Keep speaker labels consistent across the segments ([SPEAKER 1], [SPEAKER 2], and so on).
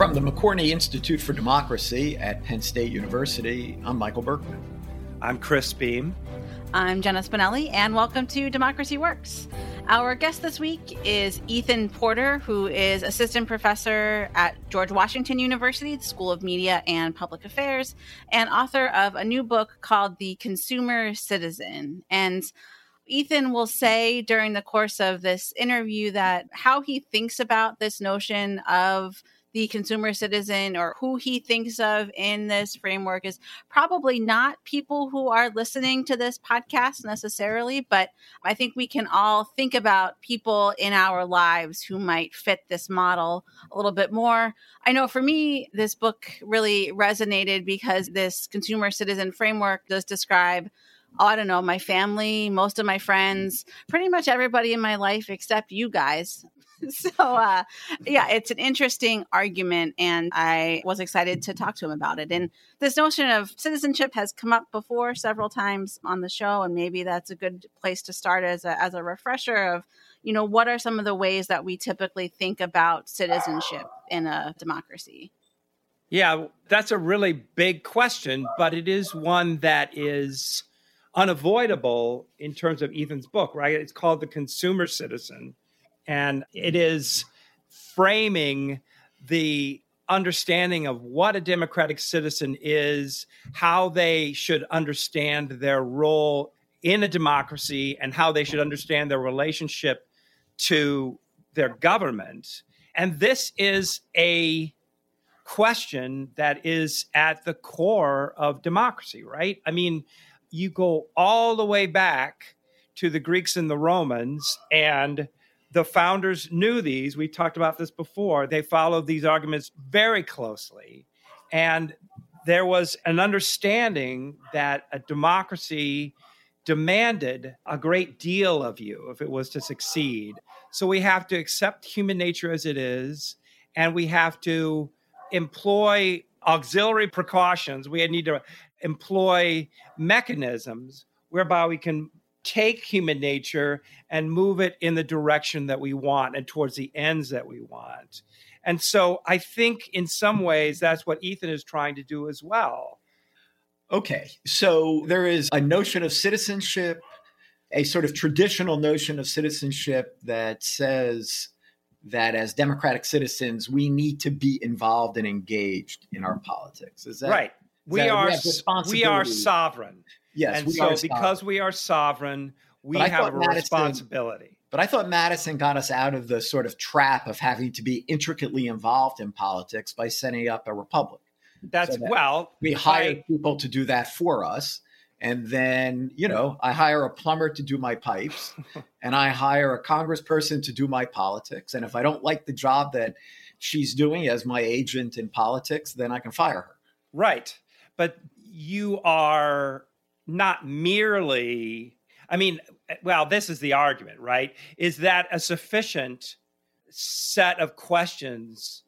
[SPEAKER 1] From the McCourtney Institute for Democracy at Penn State University, I'm Michael Berkman.
[SPEAKER 2] I'm Chris Beem.
[SPEAKER 3] I'm Jenna Spinelli, and welcome to Democracy Works. Our guest this week is Ethan Porter, who is assistant professor at George Washington University, the School of Media and Public Affairs, and author of a new book called The Consumer Citizen. And Ethan will say during the course of this interview that how he thinks about this notion of the consumer citizen or who he thinks of in this framework is probably not people who are listening to this podcast necessarily, but I think we can all think about people in our lives who might fit this model a little bit more. I know for me, this book really resonated because this consumer citizen framework does describe oh, I don't know, my family, most of my friends, pretty much everybody in my life except you guys so uh, yeah it's an interesting argument and i was excited to talk to him about it and this notion of citizenship has come up before several times on the show and maybe that's a good place to start as a, as a refresher of you know what are some of the ways that we typically think about citizenship in a democracy?
[SPEAKER 2] Yeah that's a really big question but it is one that is unavoidable in terms of ethan's book right? It's called the consumer citizen and it is framing the understanding of what a democratic citizen is, how they should understand their role in a democracy, and how they should understand their relationship to their government. And this is a question that is at the core of democracy, right? I mean, you go all the way back to the Greeks and the Romans, and the founders knew these. We talked about this before. They followed these arguments very closely. And there was an understanding that a democracy demanded a great deal of you if it was to succeed. So we have to accept human nature as it is, and we have to employ auxiliary precautions. We need to employ mechanisms whereby we can take human nature and move it in the direction that we want and towards the ends that we want. And so I think in some ways that's what Ethan is trying to do as well.
[SPEAKER 1] Okay. So there is a notion of citizenship, a sort of traditional notion of citizenship that says that as democratic citizens, we need to be involved and engaged in our politics. Is that
[SPEAKER 2] right?
[SPEAKER 1] Is
[SPEAKER 2] we, that, are, we, we are sovereign.
[SPEAKER 1] Yes,
[SPEAKER 2] and so because we are sovereign, we have a Madison, responsibility.
[SPEAKER 1] But I thought Madison got us out of the sort of trap of having to be intricately involved in politics by setting up a republic.
[SPEAKER 2] That's so that well,
[SPEAKER 1] we hire I, people to do that for us. And then, you know, I hire a plumber to do my pipes and I hire a congressperson to do my politics. And if I don't like the job that she's doing as my agent in politics, then I can fire her.
[SPEAKER 2] Right. But you are not merely, I mean, eh, well, this is the argument, right? Is that a sufficient set of questions?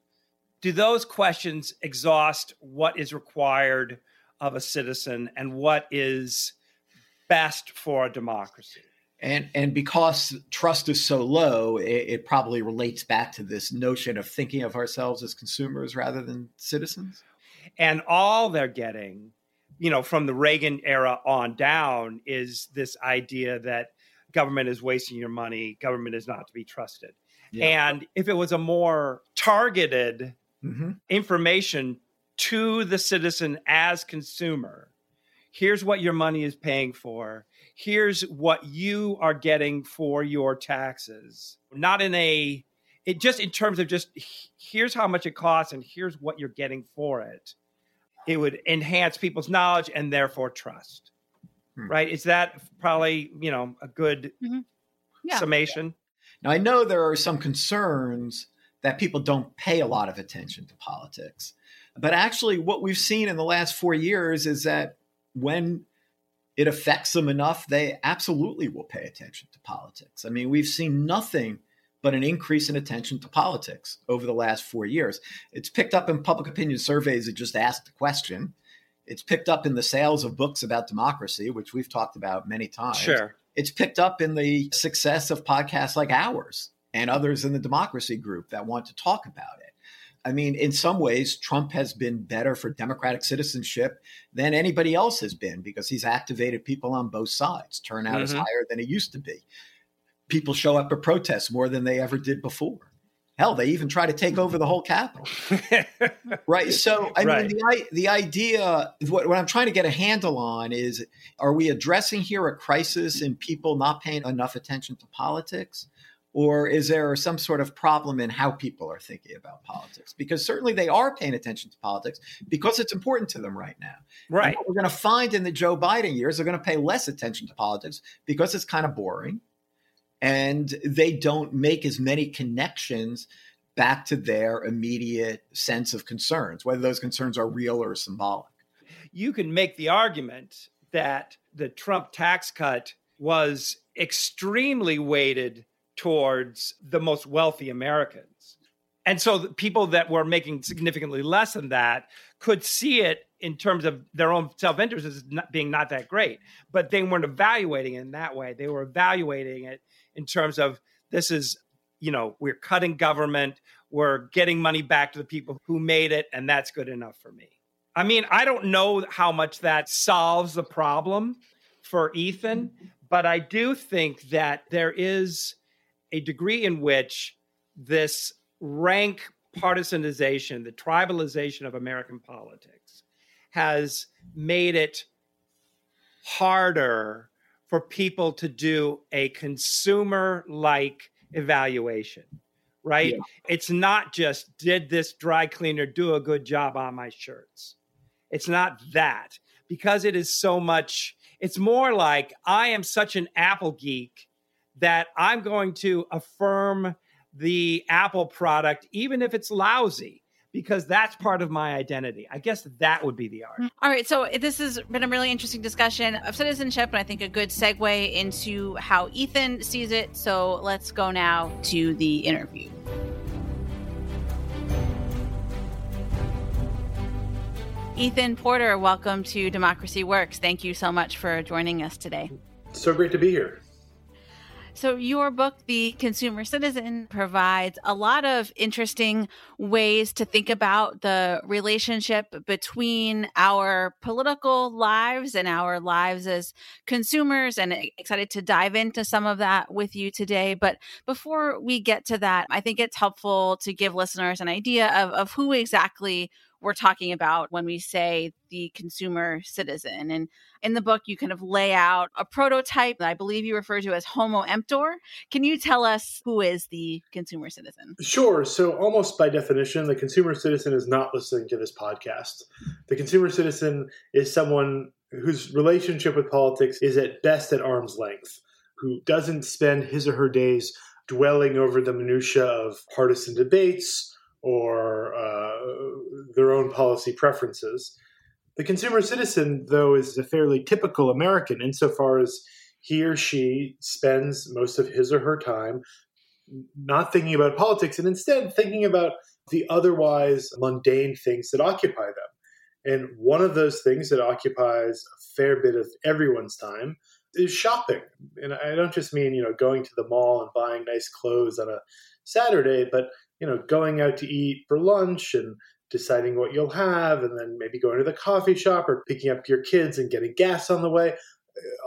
[SPEAKER 2] Do those questions exhaust what is required of a citizen and what is best for a democracy?
[SPEAKER 1] And and because trust is so low, it, it, probably relates back to this notion of thinking of ourselves as consumers rather than citizens.
[SPEAKER 2] And all they're getting you know, from the Reagan era on down is this idea that government is wasting your money, government is not to be trusted. Yeah. And if it was a more targeted mm-hmm. information to the citizen as consumer, here's what your money is paying for. Here's what you are getting for your taxes. Not in a it just in terms of just here's how much it costs and here's what you're getting for it it would enhance people's knowledge and therefore trust. Hmm. Right? Is that probably, you know, a good mm-hmm. yeah. summation?
[SPEAKER 1] Now, I know there are some concerns that people don't pay a lot of attention to politics. But actually, what we've seen in the last four years is that when it affects them enough, they absolutely will pay attention to politics. I mean, we've seen nothing but an increase in attention to politics over the last four years. It's picked up in public opinion surveys that just ask the question. It's picked up in the sales of books about democracy, which we've talked about many times.
[SPEAKER 2] Sure.
[SPEAKER 1] It's picked up in the success of podcasts like ours and others in the democracy group that want to talk about it. I mean, in some ways, Trump has been better for democratic citizenship than anybody else has been because he's activated people on both sides. Turnout mm-hmm. is higher than it used to be. People show up at protests more than they ever did before. Hell, they even try to take over the whole Capitol, right. So, I right. mean, the, the idea, what, what I'm trying to get a handle on is are we addressing here a crisis in people not paying enough attention to politics? Or is there some sort of problem in how people are thinking about politics? Because certainly they are paying attention to politics because it's important to them right now.
[SPEAKER 2] Right.
[SPEAKER 1] And what we're going to find in the Joe Biden years, they're going to pay less attention to politics because it's kind of boring and they don't make as many connections back to their immediate sense of concerns, whether those concerns are real or symbolic.
[SPEAKER 2] You can make the argument that the Trump tax cut was extremely weighted towards the most wealthy Americans. And so people that were making significantly less than that could see it in terms of their own self-interest as not being not that great, but they weren't evaluating it in that way. They were evaluating it in terms of this is, you know, we're cutting government, we're getting money back to the people who made it, and that's good enough for me. I mean, I don't know how much that solves the problem for Ethan, but I do think that there is a degree in which this rank partisanization, the tribalization of American politics, has made it harder for people to do a consumer like evaluation, right? Yeah. It's not just, did this dry cleaner do a good job on my shirts? It's not that because it is so much, it's more like I am such an Apple geek that I'm going to affirm the Apple product, even if it's lousy, because that's part of my identity. I guess that would be the art. Mm-hmm.
[SPEAKER 3] All right. So this has been a really interesting discussion of citizenship, and I think a good segue into how Ethan sees it. So let's go now to the interview. Ethan Porter, welcome to Democracy Works. Thank you so much for joining us today.
[SPEAKER 4] So great to be here.
[SPEAKER 3] So, your book, The Consumer Citizen, provides a lot of interesting ways to think about the relationship between our political lives and our lives as consumers. And excited to dive into some of that with you today. But before we get to that, I think it's helpful to give listeners an idea of, of who exactly we're talking about when we say the consumer citizen. And in the book, you kind of lay out a prototype that I believe you refer to as Homo Emptor. Can you tell us who is the consumer citizen?
[SPEAKER 4] Sure. So, almost by definition, the consumer citizen is not listening to this podcast. The consumer citizen is someone whose relationship with politics is at best at arm's length, who doesn't spend his or her days dwelling over the minutiae of partisan debates or uh, their own policy preferences. The consumer citizen, though, is a fairly typical American insofar as he or she spends most of his or her time not thinking about politics and instead thinking about the otherwise mundane things that occupy them. And one of those things that occupies a fair bit of everyone's time is shopping. And I don't just mean, you know, going to the mall and buying nice clothes on a Saturday, but you know, going out to eat for lunch and deciding what you'll have, and then maybe going to the coffee shop or picking up your kids and getting gas on the way.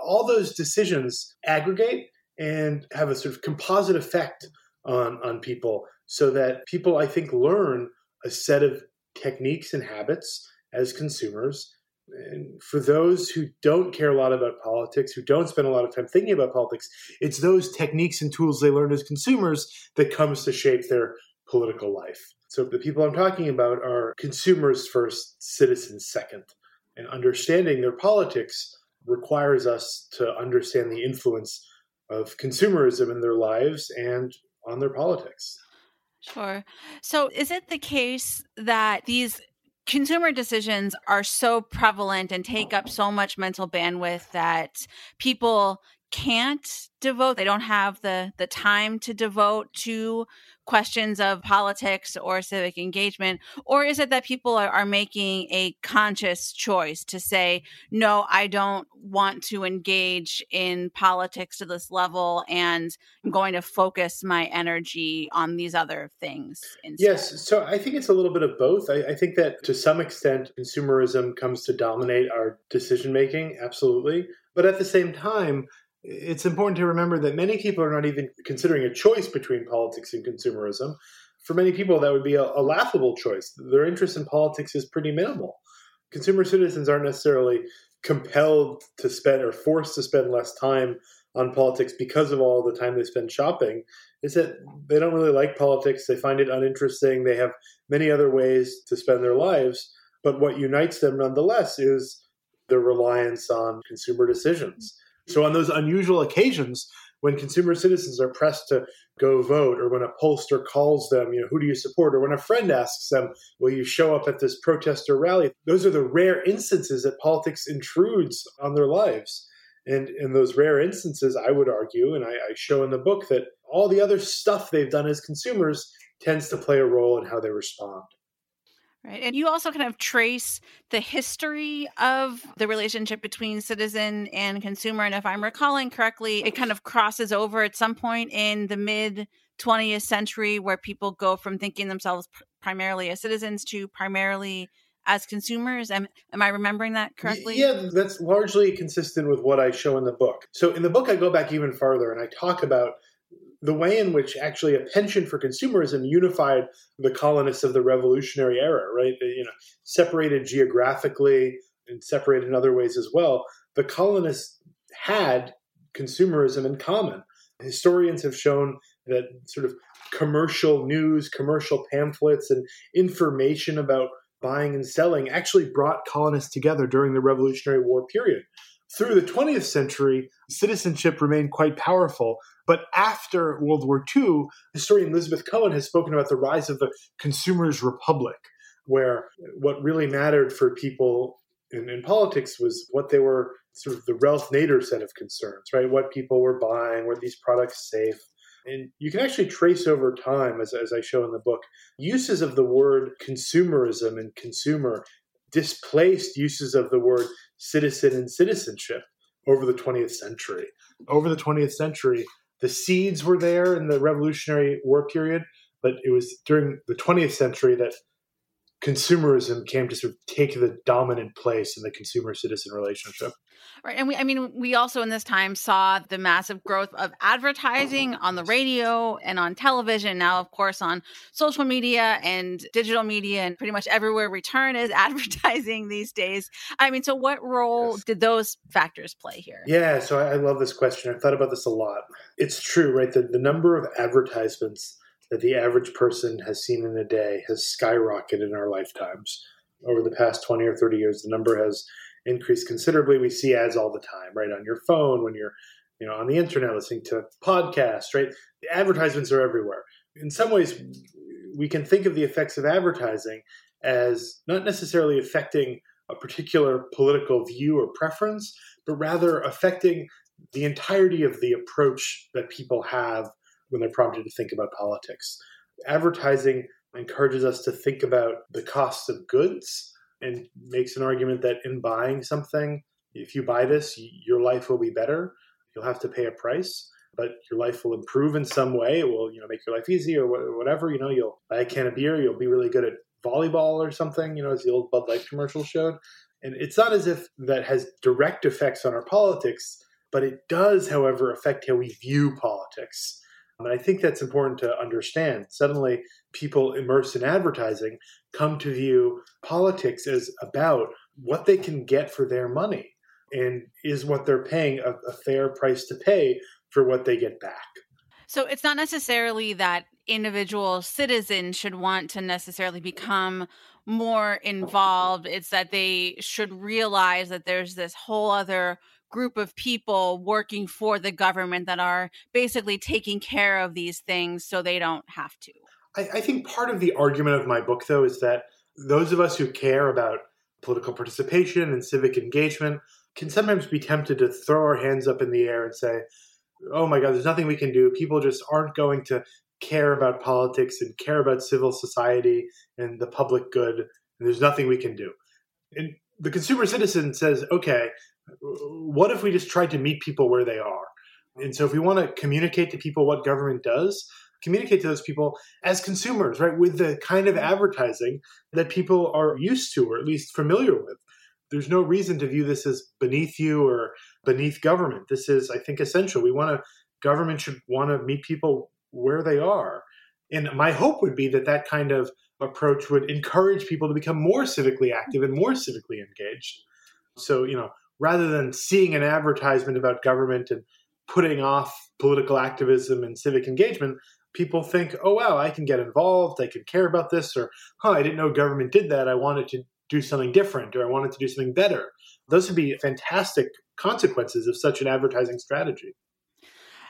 [SPEAKER 4] All those decisions aggregate and have a sort of composite effect on, on people so that people, I think, learn a set of techniques and habits as consumers. And for those who don't care a lot about politics, who don't spend a lot of time thinking about politics, it's those techniques and tools they learn as consumers that comes to shape their political life. So the people I'm talking about are consumers first, citizens second. And understanding their politics requires us to understand the influence of consumerism in their lives and on their politics.
[SPEAKER 3] Sure. So is it the case that these consumer decisions are so prevalent and take up so much mental bandwidth that people can't devote they don't have the the time to devote to questions of politics or civic engagement? Or is it that people are, are, making a conscious choice to say no i don't want to engage in politics to this level and i'm going to focus my energy on these other things instead.
[SPEAKER 4] yes so i think it's a little bit of both. I, I think that to some extent consumerism comes to dominate our decision making absolutely. But at the same time it's important to remember that many people are not even considering a choice between politics and consumerism. For many people, that would be a, a, laughable choice. Their interest in politics is pretty minimal. Consumer citizens aren't necessarily compelled to spend or forced to spend less time on politics because of all the time they spend shopping. Is that they don't really like politics, they find it uninteresting, they have many other ways to spend their lives. But what unites them nonetheless is their reliance on consumer decisions so, on those unusual occasions when consumer citizens are pressed to go vote, or when a pollster calls them, you know, who do you support, or when a friend asks them, will you show up at this protest or rally, those are the rare instances that politics intrudes on their lives. And in those rare instances, I would argue, and I, I show in the book, that all the other stuff they've done as consumers tends to play a role in how they respond.
[SPEAKER 3] Right. And you also kind of trace the history of the relationship between citizen and consumer. And if I'm recalling correctly, it kind of crosses over at some point in the mid 20th century where people go from thinking themselves primarily as citizens to primarily as consumers. Am, am I remembering that correctly?
[SPEAKER 4] Yeah, that's largely consistent with what I show in the book. So in the book, I go back even farther and I talk about the way in which actually a penchant for consumerism unified the colonists of the Revolutionary era, right? You know, separated geographically and separated in other ways as well. The colonists had consumerism in common. Historians have shown that sort of commercial news, commercial pamphlets, and information about buying and selling actually brought colonists together during the Revolutionary War period. Through the 20th century, citizenship remained quite powerful, but after World War II, historian Elizabeth Cohen has spoken about the rise of the consumer's republic, where what really mattered for people in, in politics was what they were sort of the Ralph Nader set of concerns, right? What people were buying, were these products safe? And you can actually trace over time, as, as I show in the book, uses of the word consumerism and consumer displaced uses of the word citizen and citizenship over the 20th century. Over the 20th century, the seeds were there in the Revolutionary War period, but it was during the 20th century that consumerism came to sort of take the dominant place in the consumer citizen relationship.
[SPEAKER 3] Right. And we, I mean, we also in this time saw the massive growth of advertising on the radio and on television. Now, of course, on social media and digital media and pretty much everywhere we turn is advertising these days. I mean, so what role yes. did those factors play here?
[SPEAKER 4] Yeah. So I, I love this question. I've thought about this a lot. It's true, right? The, the number of advertisements that the average person has seen in a day has skyrocketed in our lifetimes. Over the past 20 or 30 years, the number has increased considerably. We see ads all the time, right? On your phone, when you're you know on the internet listening to podcasts, right? The advertisements are everywhere. In some ways, we can think of the effects of advertising as not necessarily affecting a particular political view or preference, but rather affecting the entirety of the approach that people have when they're prompted to think about politics. Advertising encourages us to think about the cost of goods and makes an argument that in buying something, if you buy this, your life will be better. You'll have to pay a price, but your life will improve in some way. It will, you know, make your life easier or whatever. You know, you'll buy a can of beer, you'll be really good at volleyball or something. You know, as the old Bud Light commercial showed. And it's not as if that has direct effects on our politics, but it does, however, affect how we view politics. And I think that's important to understand. Suddenly, people immersed in advertising come to view politics as about what they can get for their money and is what they're paying a, a fair price to pay for what they get back.
[SPEAKER 3] So it's not necessarily that individual citizens should want to necessarily become more involved. It's that they should realize that there's this whole other group of people working for the government that are basically taking care of these things so they don't have to.
[SPEAKER 4] I, I think part of the argument of my book, though, is that those of us who care about political participation and civic engagement can sometimes be tempted to throw our hands up in the air and say, oh my God, there's nothing we can do. People just aren't going to care about politics and care about civil society and the public good. And there's nothing we can do. And the consumer citizen says, okay, what if we just tried to meet people where they are? And so if we want to communicate to people what government does, communicate to those people as consumers, right, with the kind of advertising that people are used to or at least familiar with. There's no reason to view this as beneath you or beneath government. This is, I think, essential. We want to, government should want to meet people where they are. And my hope would be that that kind of approach would encourage people to become more civically active and more civically engaged. So, you know, rather than seeing an advertisement about government and putting off political activism and civic engagement, people think, oh, wow, I can get involved. I can care about this. Or, huh, I didn't know government did that. I wanted to do something different or I wanted to do something better. Those would be fantastic consequences of such an advertising strategy.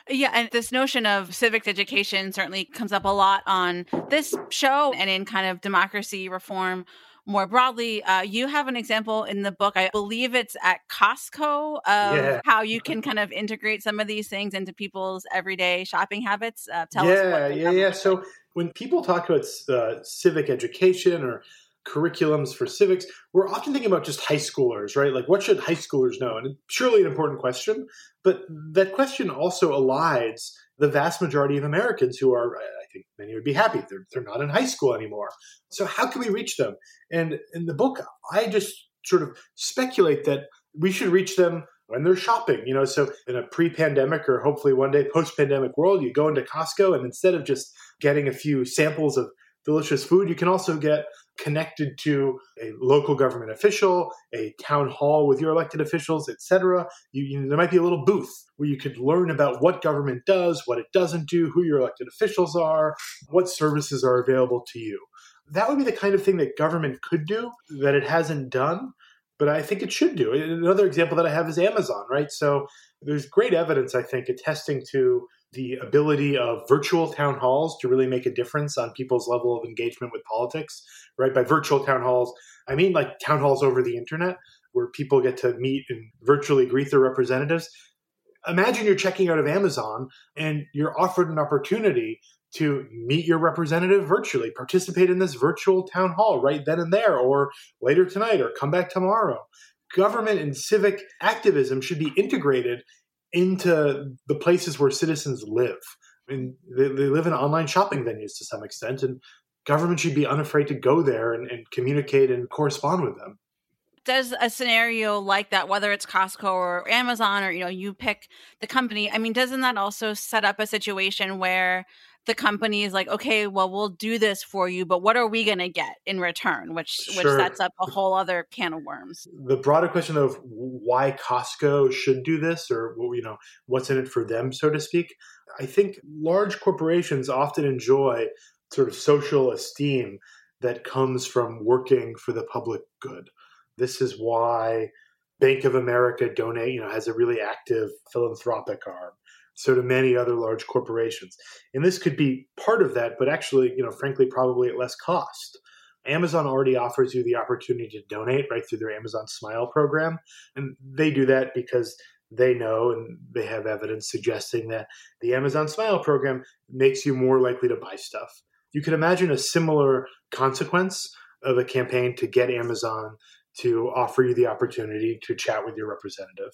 [SPEAKER 3] Yeah, and this notion of civic education certainly comes up a lot on this show and in kind of democracy reform more broadly. Uh, you have an example in the book, I believe it's at Costco, of yeah. how you can kind of integrate some of these things into people's everyday shopping habits. Uh,
[SPEAKER 4] tell yeah, us. Yeah, yeah, yeah. So when people talk about uh, civic education or curriculums for civics, we're often thinking about just high schoolers, right? Like, what should high schoolers know? And surely an important question, but that question also elides the vast majority of Americans who are, I think many would be happy, they're, they're not in high school anymore. So, how can we reach them? And in the book, I just sort of speculate that we should reach them when they're shopping. You know, so in a pre-pandemic or hopefully one day post-pandemic world, you go into Costco and instead of just getting a few samples of delicious food, you can also get connected to a local government official, a town hall with your elected officials, etc. You, you, there might be a little booth where you could learn about what government does, what it doesn't do, who your elected officials are, what services are available to you. That would be the kind of thing that government could do that it hasn't done, but I think it should do. Another example that I have is Amazon, right? So there's great evidence, I think, attesting to the ability of virtual town halls to really make a difference on people's level of engagement with politics, right? By virtual town halls, I mean like town halls over the internet where people get to meet and virtually greet their representatives. Imagine you're checking out of Amazon and you're offered an opportunity to meet your representative virtually, participate in this virtual town hall right then and there, or later tonight, or come back tomorrow. Government and civic activism should be integrated into the places where citizens live. I mean, they, they live in online shopping venues to some extent, and government should be unafraid to go there and, and communicate and correspond with them
[SPEAKER 3] does a scenario like that whether it's costco or amazon or you know you pick the company i mean doesn't that also set up a situation where the company is like, okay, well, we'll do this for you, but what are we going to get in return? Which sure. which sets up a whole other can of worms.
[SPEAKER 4] The broader question of why Costco should do this, or you know, what's in it for them, so to speak. I think large corporations often enjoy sort of social esteem that comes from working for the public good. This is why Bank of America donate, you know, has a really active philanthropic arm so do many other large corporations. And this could be part of that, but actually, you know, frankly, probably at less cost. Amazon already offers you the opportunity to donate right through their Amazon Smile program. And they do that because they know and they have evidence suggesting that the Amazon Smile program makes you more likely to buy stuff. You could imagine a similar consequence of a campaign to get Amazon to offer you the opportunity to chat with your representative.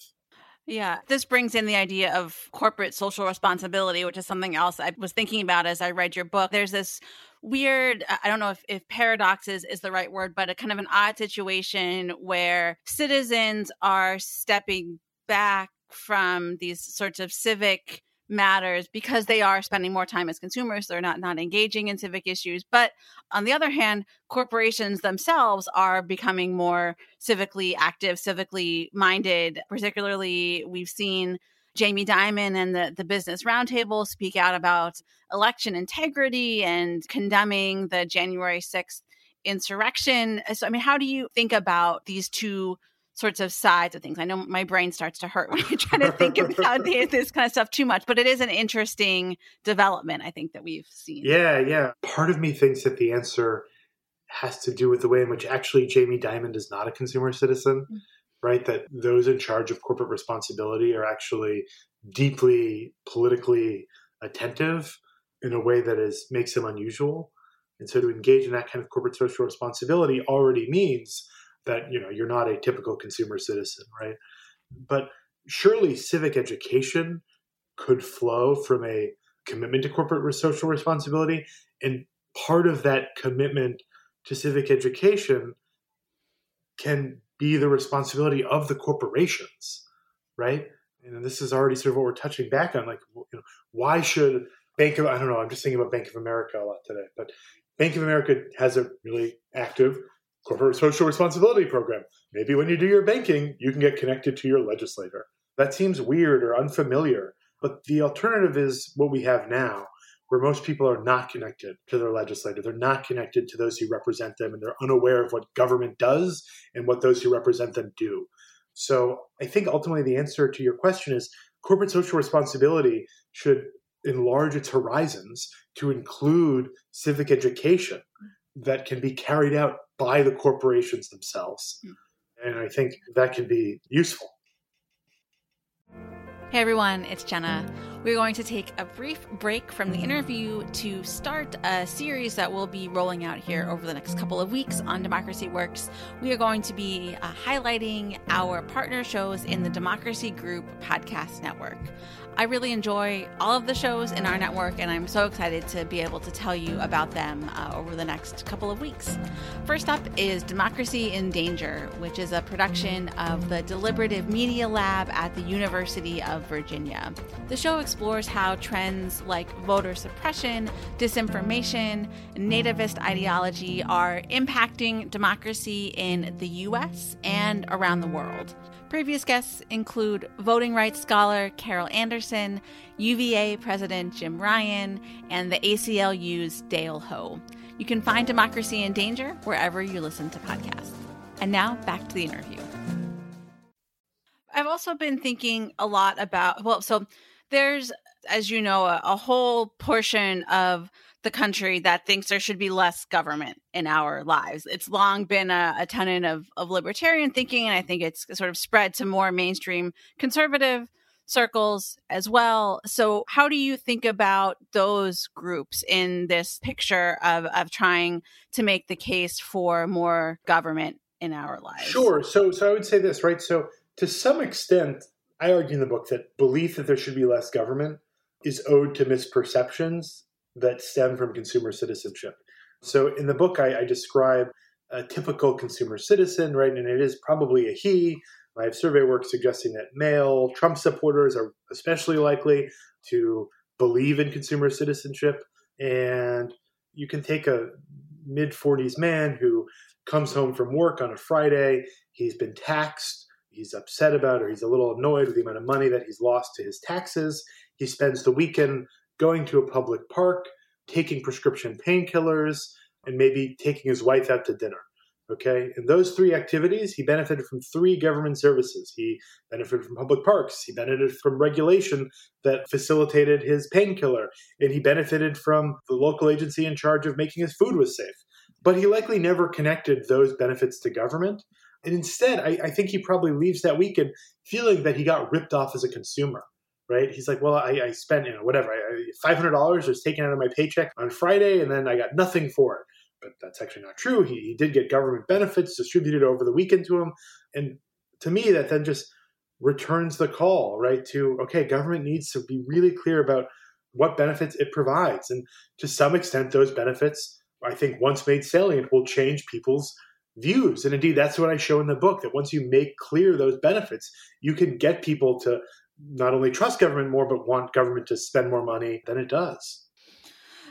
[SPEAKER 3] Yeah, this brings in the idea of corporate social responsibility, which is something else I was thinking about as I read your book. There's this weird, I don't know if, if paradoxes is the right word, but a kind of an odd situation where citizens are stepping back from these sorts of civic matters because they are spending more time as consumers they're not not engaging in civic issues but on the other hand corporations themselves are becoming more civically active civically minded particularly we've seen Jamie Dimon and the, the Business Roundtable speak out about election integrity and condemning the January 6th insurrection. So, I mean, how do you think about these two sorts of sides of things. I know my brain starts to hurt when you try to think about this kind of stuff too much, but it is an interesting development, I think, that we've seen.
[SPEAKER 4] Yeah, yeah. Part of me thinks that the answer has to do with the way in which actually Jamie Dimon is not a consumer citizen. Mm-hmm. right? That those in charge of corporate responsibility are actually deeply politically attentive in a way that is makes them unusual. And so to engage in that kind of corporate social responsibility already means that you know you're not a typical consumer citizen, right? But surely civic education could flow from a commitment to corporate social responsibility and part of that commitment to civic education can be the responsibility of the corporations, right? And this is already sort of what we're touching back on. Like, you know, why should Bank of I don't know. I'm just thinking about Bank of America a lot today, but Bank of America has a really active corporate social responsibility program. Maybe when you do your banking, you can get connected to your legislator. That seems weird or unfamiliar, but the alternative is what we have now, where most people are not connected to their legislator. They're not connected to those who represent them, and they're unaware of what government does and what those who represent them do. So I think ultimately the answer to your question is corporate social responsibility should enlarge its horizons to include civic education that can be carried out by the corporations themselves. Hmm. And I think that can be useful.
[SPEAKER 3] Hey everyone, it's Jenna. We're going to take a brief break from the interview to start a series that we'll be rolling out here over the next couple of weeks on Democracy Works. We are going to be uh, highlighting our partner shows in the Democracy Group podcast network. I really enjoy all of the shows in our network, and I'm so excited to be able to tell you about them uh, over the next couple of weeks. First up is Democracy in Danger, which is a production of the Deliberative Media Lab at the University of Virginia. The show explores how trends like voter suppression, disinformation, nativist ideology are impacting democracy in the US and around the world. Previous guests include voting rights scholar Carol Anderson, UVA President Jim Ryan, and the ACLU's Dale Ho. You can find Democracy in Danger wherever you listen to podcasts. And now back to the interview. I've also been thinking a lot about, well, so there's, as you know, a, a whole portion of the country that thinks there should be less government in our lives. It's long been a, a tenet of, of libertarian thinking, and I think it's sort of spread to more mainstream conservative circles as well. So, how do you think about those groups in this picture of, of trying to make the case for more government in our lives?
[SPEAKER 4] Sure. So, so I would say this, right? So, to some extent, I argue in the book that belief that there should be less government is owed to misperceptions that stem from consumer citizenship. So in the book, I, I describe a typical consumer citizen, right? And it is probably a he. I have survey work suggesting that male Trump supporters are especially likely to believe in consumer citizenship. And you can take a mid 40s man who comes home from work on a Friday, he's been taxed, he's upset about or he's a little annoyed with the amount of money that he's lost to his taxes. He spends the weekend going to a public park, taking prescription painkillers, and maybe taking his wife out to dinner. Okay. In those three activities, he benefited from three government services. He benefited from public parks. He benefited from regulation that facilitated his painkiller. And he benefited from the local agency in charge of making his food was safe. But he likely never connected those benefits to government. And instead, I, I think he probably leaves that weekend feeling that he got ripped off as a consumer right? He's like, well, I, I spent, you know, whatever, five hundred dollars was taken out of my paycheck on Friday, and then I got nothing for it. But that's actually not true. He, he did get government benefits distributed over the weekend to him, and to me, that then just returns the call, right? To okay, government needs to be really clear about what benefits it provides, and to some extent, those benefits, I think, once made salient, will change people's views. And indeed, that's what I show in the book that once you make clear those benefits, you can get people to not only trust government more, but want government to spend more money than it does.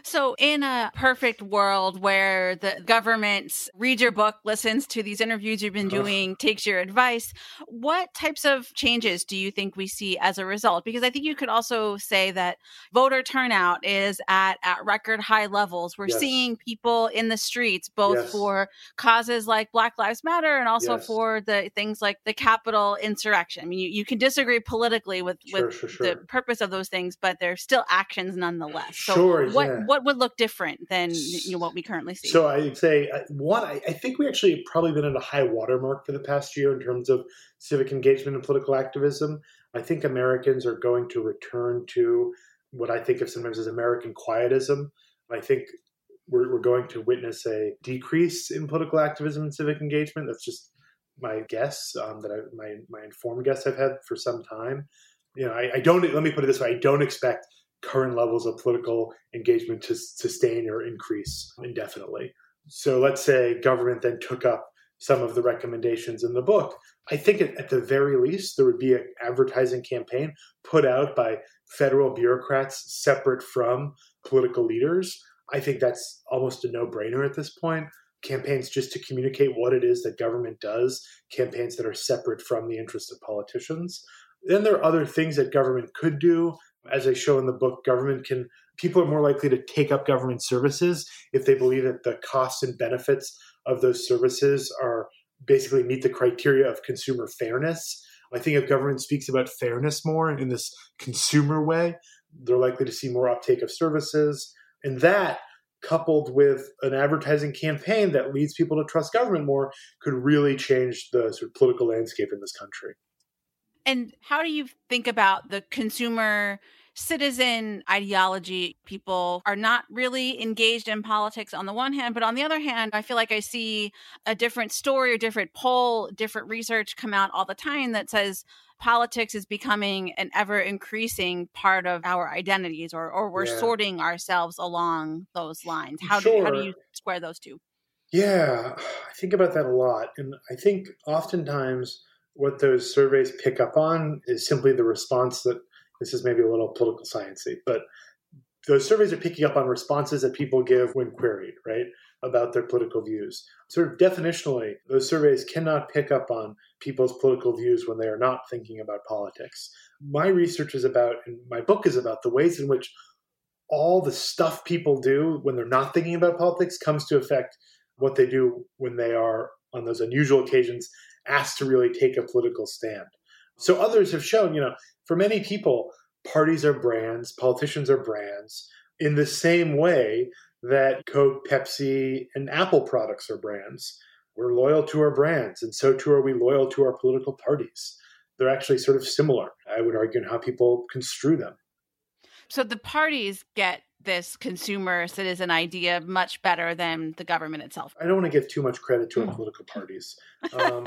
[SPEAKER 3] So, in a perfect world where the government reads your book, listens to these interviews you've been doing, takes your advice, what types of changes do you think we see as a result? Because I think you could also say that voter turnout is at, at record high levels. We're yes. seeing people in the streets, both yes. for causes like Black Lives Matter and also yes. for the things like the Capitol insurrection. I mean, you, you can disagree politically with, sure, with sure, sure. the purpose of those things, but they're still actions nonetheless. So,
[SPEAKER 4] sure,
[SPEAKER 3] what,
[SPEAKER 4] yeah
[SPEAKER 3] what would look different than you know, what we currently see?
[SPEAKER 4] So I'd say uh, one, I, I think we actually have probably been at a high watermark for the past year in terms of civic engagement and political activism. I think Americans are going to return to what I think of sometimes as American quietism. I think we're, we're going to witness a decrease in political activism and civic engagement. That's just my guess um, that I, my my informed guess I've had for some time. You know, I, I don't. Let me put it this way: I don't expect current levels of political engagement to sustain or increase indefinitely. So let's say government then took up some of the recommendations in the book. I think at, the very least, there would be an advertising campaign put out by federal bureaucrats separate from political leaders. I think that's almost a no brainer at this point. Campaigns just to communicate what it is that government does, campaigns that are separate from the interests of politicians. Then there are other things that government could do as I show in the book, government can people are more likely to take up government services if they believe that the costs and benefits of those services are basically meet the criteria of consumer fairness. I think if government speaks about fairness more in this consumer way, they're likely to see more uptake of services. And that, coupled with an advertising campaign that leads people to trust government more, could really change the sort of political landscape in this country.
[SPEAKER 3] And how do you think about the consumer citizen ideology? People are not really engaged in politics on the one hand, but on the other hand, I feel like I see a different story or different poll, different research come out all the time that says politics is becoming an ever increasing part of our identities or, or we're yeah. sorting ourselves along those lines. How, sure. do, how do you square those two?
[SPEAKER 4] Yeah, I think about that a lot. And I think oftentimes what those surveys pick up on is simply the response that this is maybe a little political sciencey, but those surveys are picking up on responses that people give when queried, right, about their political views. Sort of definitionally, those surveys cannot pick up on people's political views when they are not thinking about politics. My research is about, and my book is about, the ways in which all the stuff people do when they're not thinking about politics comes to affect what they do when they are on those unusual occasions asked to really take a political stand. So others have shown, you know, for many people, parties are brands, politicians are brands, in the same way that Coke, Pepsi, and Apple products are brands. We're loyal to our brands, and so too are we loyal to our political parties. They're actually sort of similar, I would argue, in how people construe them.
[SPEAKER 3] So the parties get this consumer citizen idea much better than the government itself.
[SPEAKER 4] I don't want to give too much credit to our hmm. political parties. Um,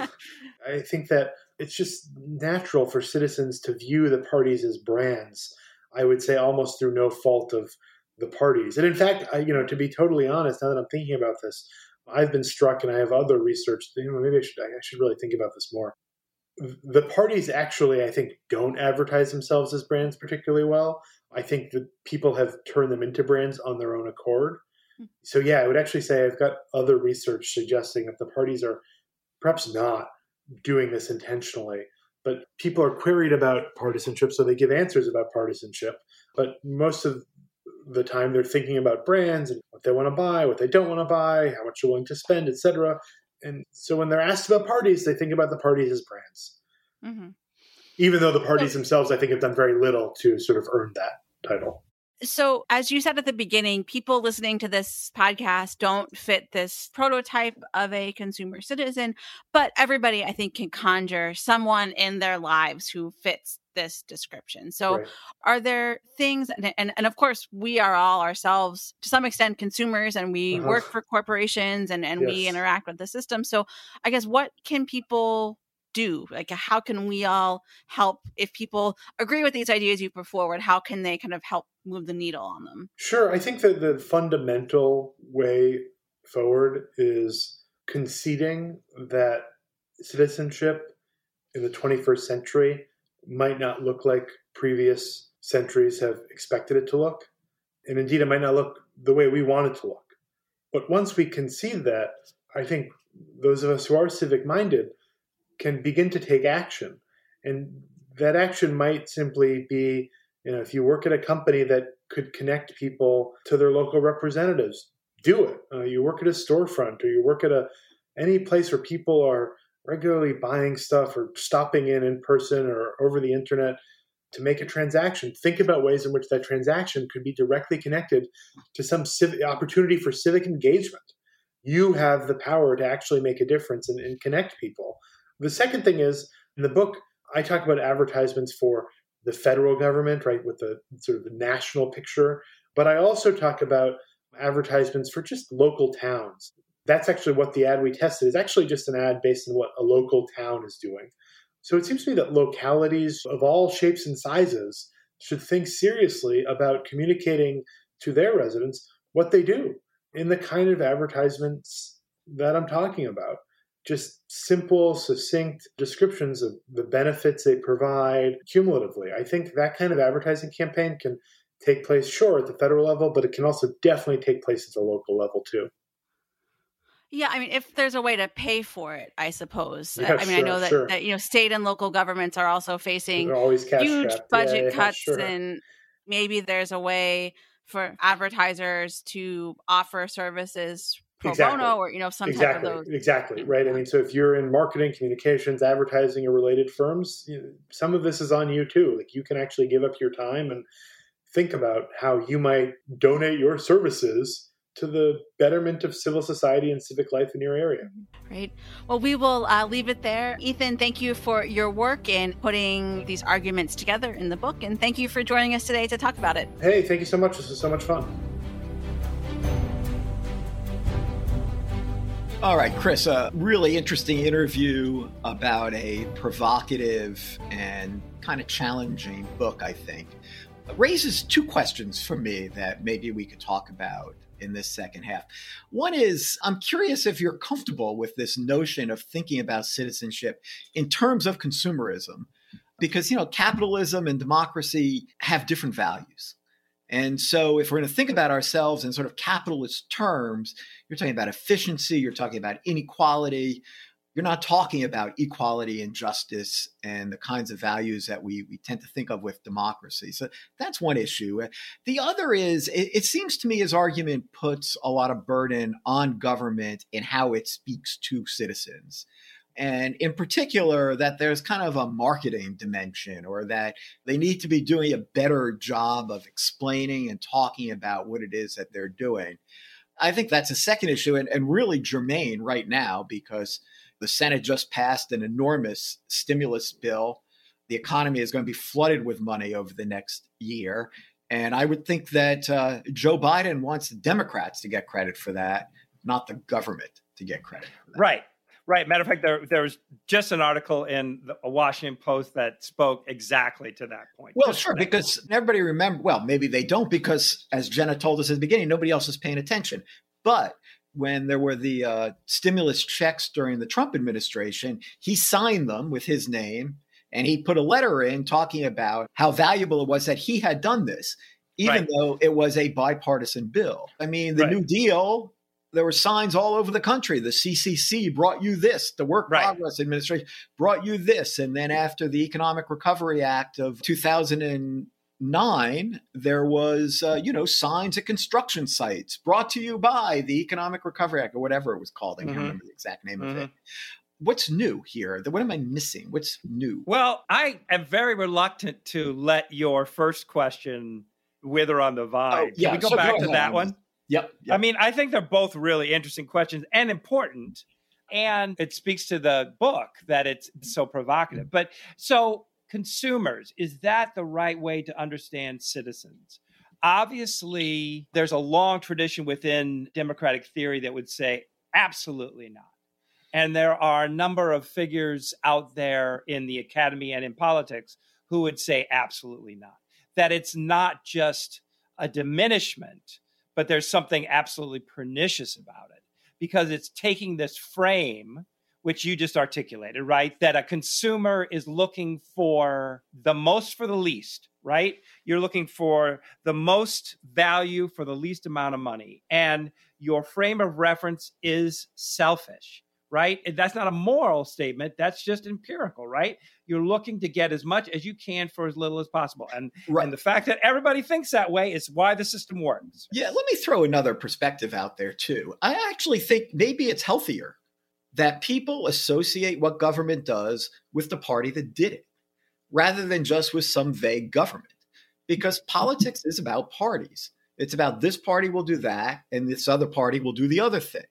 [SPEAKER 4] I think that it's just natural for citizens to view the parties as brands. I would say almost through no fault of the parties. And in fact, I, you know, to be totally honest, now that I'm thinking about this, I've been struck, and I have other research. You know, maybe I should I should really think about this more. The parties actually, I think, don't advertise themselves as brands particularly well. I think that people have turned them into brands on their own accord. Hmm. So yeah, I would actually say I've got other research suggesting that the parties are perhaps not doing this intentionally, but people are queried about partisanship, so they give answers about partisanship. But most of the time, they're thinking about brands and what they want to buy, what they don't want to buy, how much they're willing to spend, etc. And so when they're asked about parties, they think about the parties as brands. Mm-hmm. Even though the parties themselves, I think, have done very little to sort of earn that title.
[SPEAKER 3] So, as you said at the beginning, people listening to this podcast don't fit this prototype of a consumer citizen, but everybody, I think, can conjure someone in their lives who fits this description. So, right. are there things, and, and, and, of course, we are all ourselves to some extent consumers and we uh-huh. work for corporations and, and yes. we interact with the system. So, I guess what can people do? Like, how can we all help if people agree with these ideas you put forward? How can they kind of help move the needle on them?
[SPEAKER 4] Sure. I think that the fundamental way forward is conceding that citizenship in the 21st century might not look like previous centuries have expected it to look. And indeed, it might not look the way we want it to look. But once we concede that, I think those of us who are civic minded can begin to take action. And that action might simply be, you know, if you work at a company that could connect people to their local representatives, do it. Uh, you work at a storefront or you work at a any place where people are regularly buying stuff or stopping in in person or over the internet, to make a transaction, think about ways in which that transaction could be directly connected to some opportunity for civic engagement. You have the power to actually make a difference and, and connect people. The second thing is in the book, I talk about advertisements for the federal government, right, with the sort of the national picture. But I also talk about advertisements for just local towns. That's actually what the ad we tested is actually just an ad based on what a local town is doing. So it seems to me that localities of all shapes and sizes should think seriously about communicating to their residents what they do in the kind of advertisements that I'm talking about. Just simple, succinct descriptions of the benefits they provide cumulatively. I think that kind of advertising campaign can take place, sure, at the federal level, but it can also definitely take place at the local level too.
[SPEAKER 3] Yeah, I mean, if there's a way to pay for it, I suppose.
[SPEAKER 4] Yeah,
[SPEAKER 3] I mean,
[SPEAKER 4] sure,
[SPEAKER 3] I know that,
[SPEAKER 4] sure.
[SPEAKER 3] that you know state and local governments are also facing huge
[SPEAKER 4] strapped.
[SPEAKER 3] budget
[SPEAKER 4] Yeah, yeah,
[SPEAKER 3] cuts,
[SPEAKER 4] sure.
[SPEAKER 3] and maybe there's a way for advertisers to offer services pro
[SPEAKER 4] Exactly.
[SPEAKER 3] bono or you know some
[SPEAKER 4] exactly,
[SPEAKER 3] type of those.
[SPEAKER 4] exactly, right. I mean, so if you're in marketing, communications, advertising, or related firms, you know, some of this is on you too. Like you can actually give up your time and think about how you might donate your services to the betterment of civil society and civic life in your area.
[SPEAKER 3] Right. Well, we will uh, leave it there. Ethan, thank you for your work in putting these arguments together in the book, and thank you for joining us today to talk about it.
[SPEAKER 4] Hey, thank you so much. This was so much fun.
[SPEAKER 1] All right, Chris, a really interesting interview about a provocative and kind of challenging book, I think. It raises two questions for me that maybe we could talk about in this second half. One is I'm curious if you're comfortable with this notion of thinking about citizenship in terms of consumerism, because, you know, capitalism and democracy have different values. And so, if we're going to think about ourselves in sort of capitalist terms, you're talking about efficiency, you're talking about inequality, you're not talking about equality and justice and the kinds of values that we, we tend to think of with democracy. So, that's one issue. The other is it, it seems to me his argument puts a lot of burden on government in how it speaks to citizens and in particular that there's kind of a marketing dimension or that they need to be doing a better job of explaining and talking about what it is that they're doing i think that's a second issue and, and really germane right now because the senate just passed an enormous stimulus bill the economy is going to be flooded with money over the next year and i would think that uh, joe biden wants the democrats to get credit for that not the government to get credit for that.
[SPEAKER 2] Right. Right. Matter of fact, there there was just an article in the Washington Post that spoke exactly to that point.
[SPEAKER 1] Well,
[SPEAKER 2] Just
[SPEAKER 1] sure, because everybody remember. Well, maybe they don't because, as Jenna told us at the beginning, nobody else is paying attention. But when there were the uh, stimulus checks during the Trump administration, he signed them with his name, and he put a letter in talking about how valuable it was that he had done this, even
[SPEAKER 2] Right.
[SPEAKER 1] though it was a bipartisan bill. I mean, the
[SPEAKER 2] Right.
[SPEAKER 1] New Deal. There were signs all over the country. The CCC brought you this. The Work
[SPEAKER 2] Right.
[SPEAKER 1] Progress Administration brought you this. And then after the Economic Recovery Act of 2009, there was, uh, you know, signs at construction sites brought to you by the Economic Recovery Act or whatever it was called. I can't
[SPEAKER 2] Mhm.
[SPEAKER 1] remember the exact name of
[SPEAKER 2] Mhm.
[SPEAKER 1] it. What's new here? What am I missing? What's new?
[SPEAKER 2] Well, I am very reluctant to let your first question wither on the vine.
[SPEAKER 1] Oh, yeah,
[SPEAKER 2] Can we go
[SPEAKER 1] so go
[SPEAKER 2] back to
[SPEAKER 1] ahead
[SPEAKER 2] that one?
[SPEAKER 1] This. Yep.
[SPEAKER 2] I mean, I think they're both really interesting questions and important. And it speaks to the book that it's so provocative. But so, consumers, is that the right way to understand citizens? Obviously, there's a long tradition within democratic theory that would say absolutely not. And there are a number of figures out there in the academy and in politics who would say absolutely not. That it's not just a diminishment, but there's something absolutely pernicious about it because it's taking this frame which you just articulated right that a consumer is looking for the most for the least right? You're looking for the most value for the least amount of money and your frame of reference is selfish right that's not a moral statement that's just empirical right you're looking to get as much as you can for as little as possible and
[SPEAKER 1] Right.
[SPEAKER 2] and the fact that everybody thinks that way is why the system works.
[SPEAKER 1] Yeah, let me throw another perspective out there too. I actually think maybe it's healthier that people associate what government does with the party that did it. rather than just with some vague government. Because politics is about parties. It's about this party will do that, and this other party will do the other thing.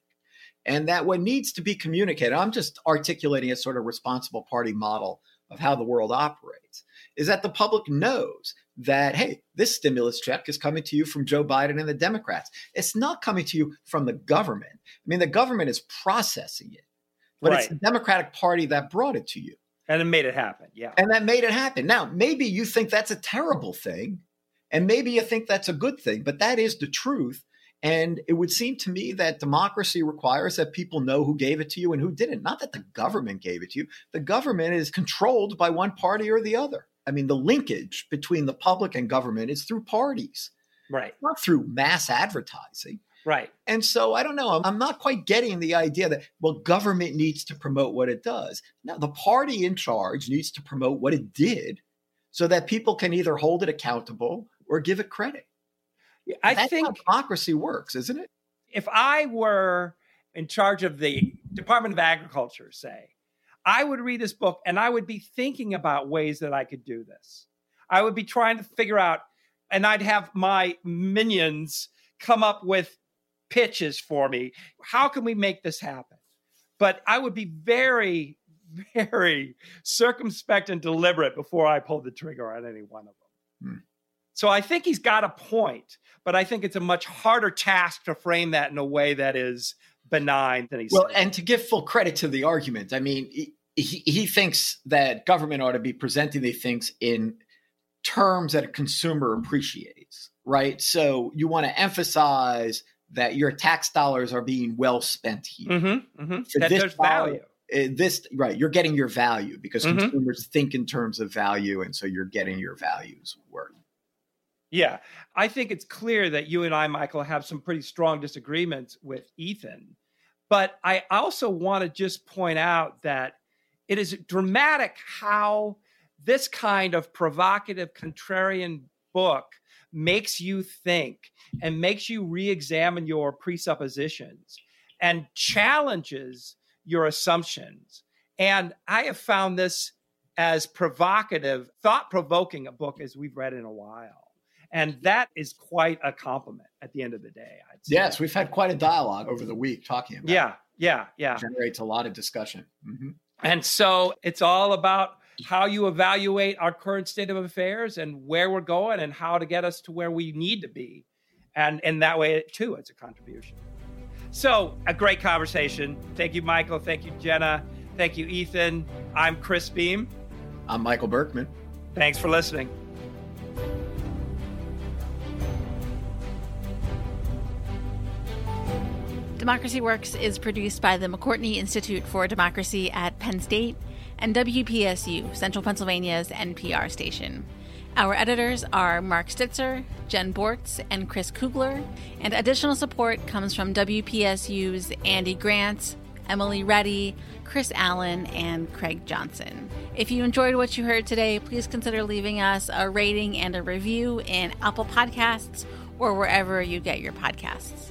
[SPEAKER 1] And that what needs to be communicated, I'm just articulating a sort of responsible party model of how the world operates, is that the public knows that, hey, this stimulus check is coming to you from Joe Biden and the Democrats. It's not coming to you from the government. I mean, the government is processing it, but right. it's the Democratic Party that brought it to you.
[SPEAKER 2] And it made it happen. Yeah.
[SPEAKER 1] And that made it happen. Now, maybe you think that's a terrible thing, and maybe you think that's a good thing, but that is the truth. And it would seem to me that democracy requires that people know who gave it to you and who didn't. Not that the government gave it to you. The government is controlled by one party or the other. I mean, the linkage between the public and government is through parties,
[SPEAKER 2] right?
[SPEAKER 1] Not through mass advertising.
[SPEAKER 2] Right.
[SPEAKER 1] And so I don't know. I'm not quite getting the idea that, well, government needs to promote what it does. Now, the party in charge needs to promote what it did so that people can either hold it accountable or give it credit.
[SPEAKER 2] I
[SPEAKER 1] That's
[SPEAKER 2] think
[SPEAKER 1] democracy works, isn't it?
[SPEAKER 2] If I were in charge of the Department of Agriculture, say, I would read this book and I would be thinking about ways that I could do this. I would be trying to figure out, and I'd have my minions come up with pitches for me. How can we make this happen? But I would be very, very circumspect and deliberate before I pulled the trigger on any one of them. Hmm. So I think he's got a point, but I think it's a much harder task to frame that in a way that is benign than he's
[SPEAKER 1] well. Saying. And to give full credit to the argument, I mean, he, he thinks that government ought to be presenting these things in terms that a consumer appreciates, right? So you want to emphasize that your tax dollars are being well spent here.
[SPEAKER 2] Mm-hmm, mm-hmm. That there's dollar, value.
[SPEAKER 1] Uh, this right, you're getting your value because mm-hmm. consumers think in terms of value, and so you're getting your values worth.
[SPEAKER 2] Yeah, I think it's clear that you and I, Michael, have some pretty strong disagreements with Ethan. But I also want to just point out that it is dramatic how this kind of provocative, contrarian book makes you think and makes you re examine your presuppositions and challenges your assumptions. And I have found this as provocative, thought provoking a book as we've read in a while. And that is quite a compliment at the end of the day.
[SPEAKER 1] Yes, we've had quite a dialogue over the week talking about
[SPEAKER 2] Yeah, yeah, yeah.
[SPEAKER 1] It generates a lot of discussion.
[SPEAKER 2] Mm-hmm. And so it's all about how you evaluate our current state of affairs and where we're going and how to get us to where we need to be. And in that way, too, it's a contribution. So, a great conversation. Thank you, Michael. Thank you, Jenna. Thank you, Ethan. I'm Chris Beem.
[SPEAKER 1] I'm Michael Berkman.
[SPEAKER 2] Thanks for listening.
[SPEAKER 3] Democracy Works is produced by the McCourtney Institute for Democracy at Penn State and WPSU, Central Pennsylvania's NPR station. Our editors are Mark Stitzer, Jen Bortz, and Chris Kugler, and additional support comes from WPSU's Andy Grant, Emily Reddy, Chris Allen, and Craig Johnson. If you enjoyed what you heard today, please consider leaving us a rating and a review in Apple Podcasts or wherever you get your podcasts.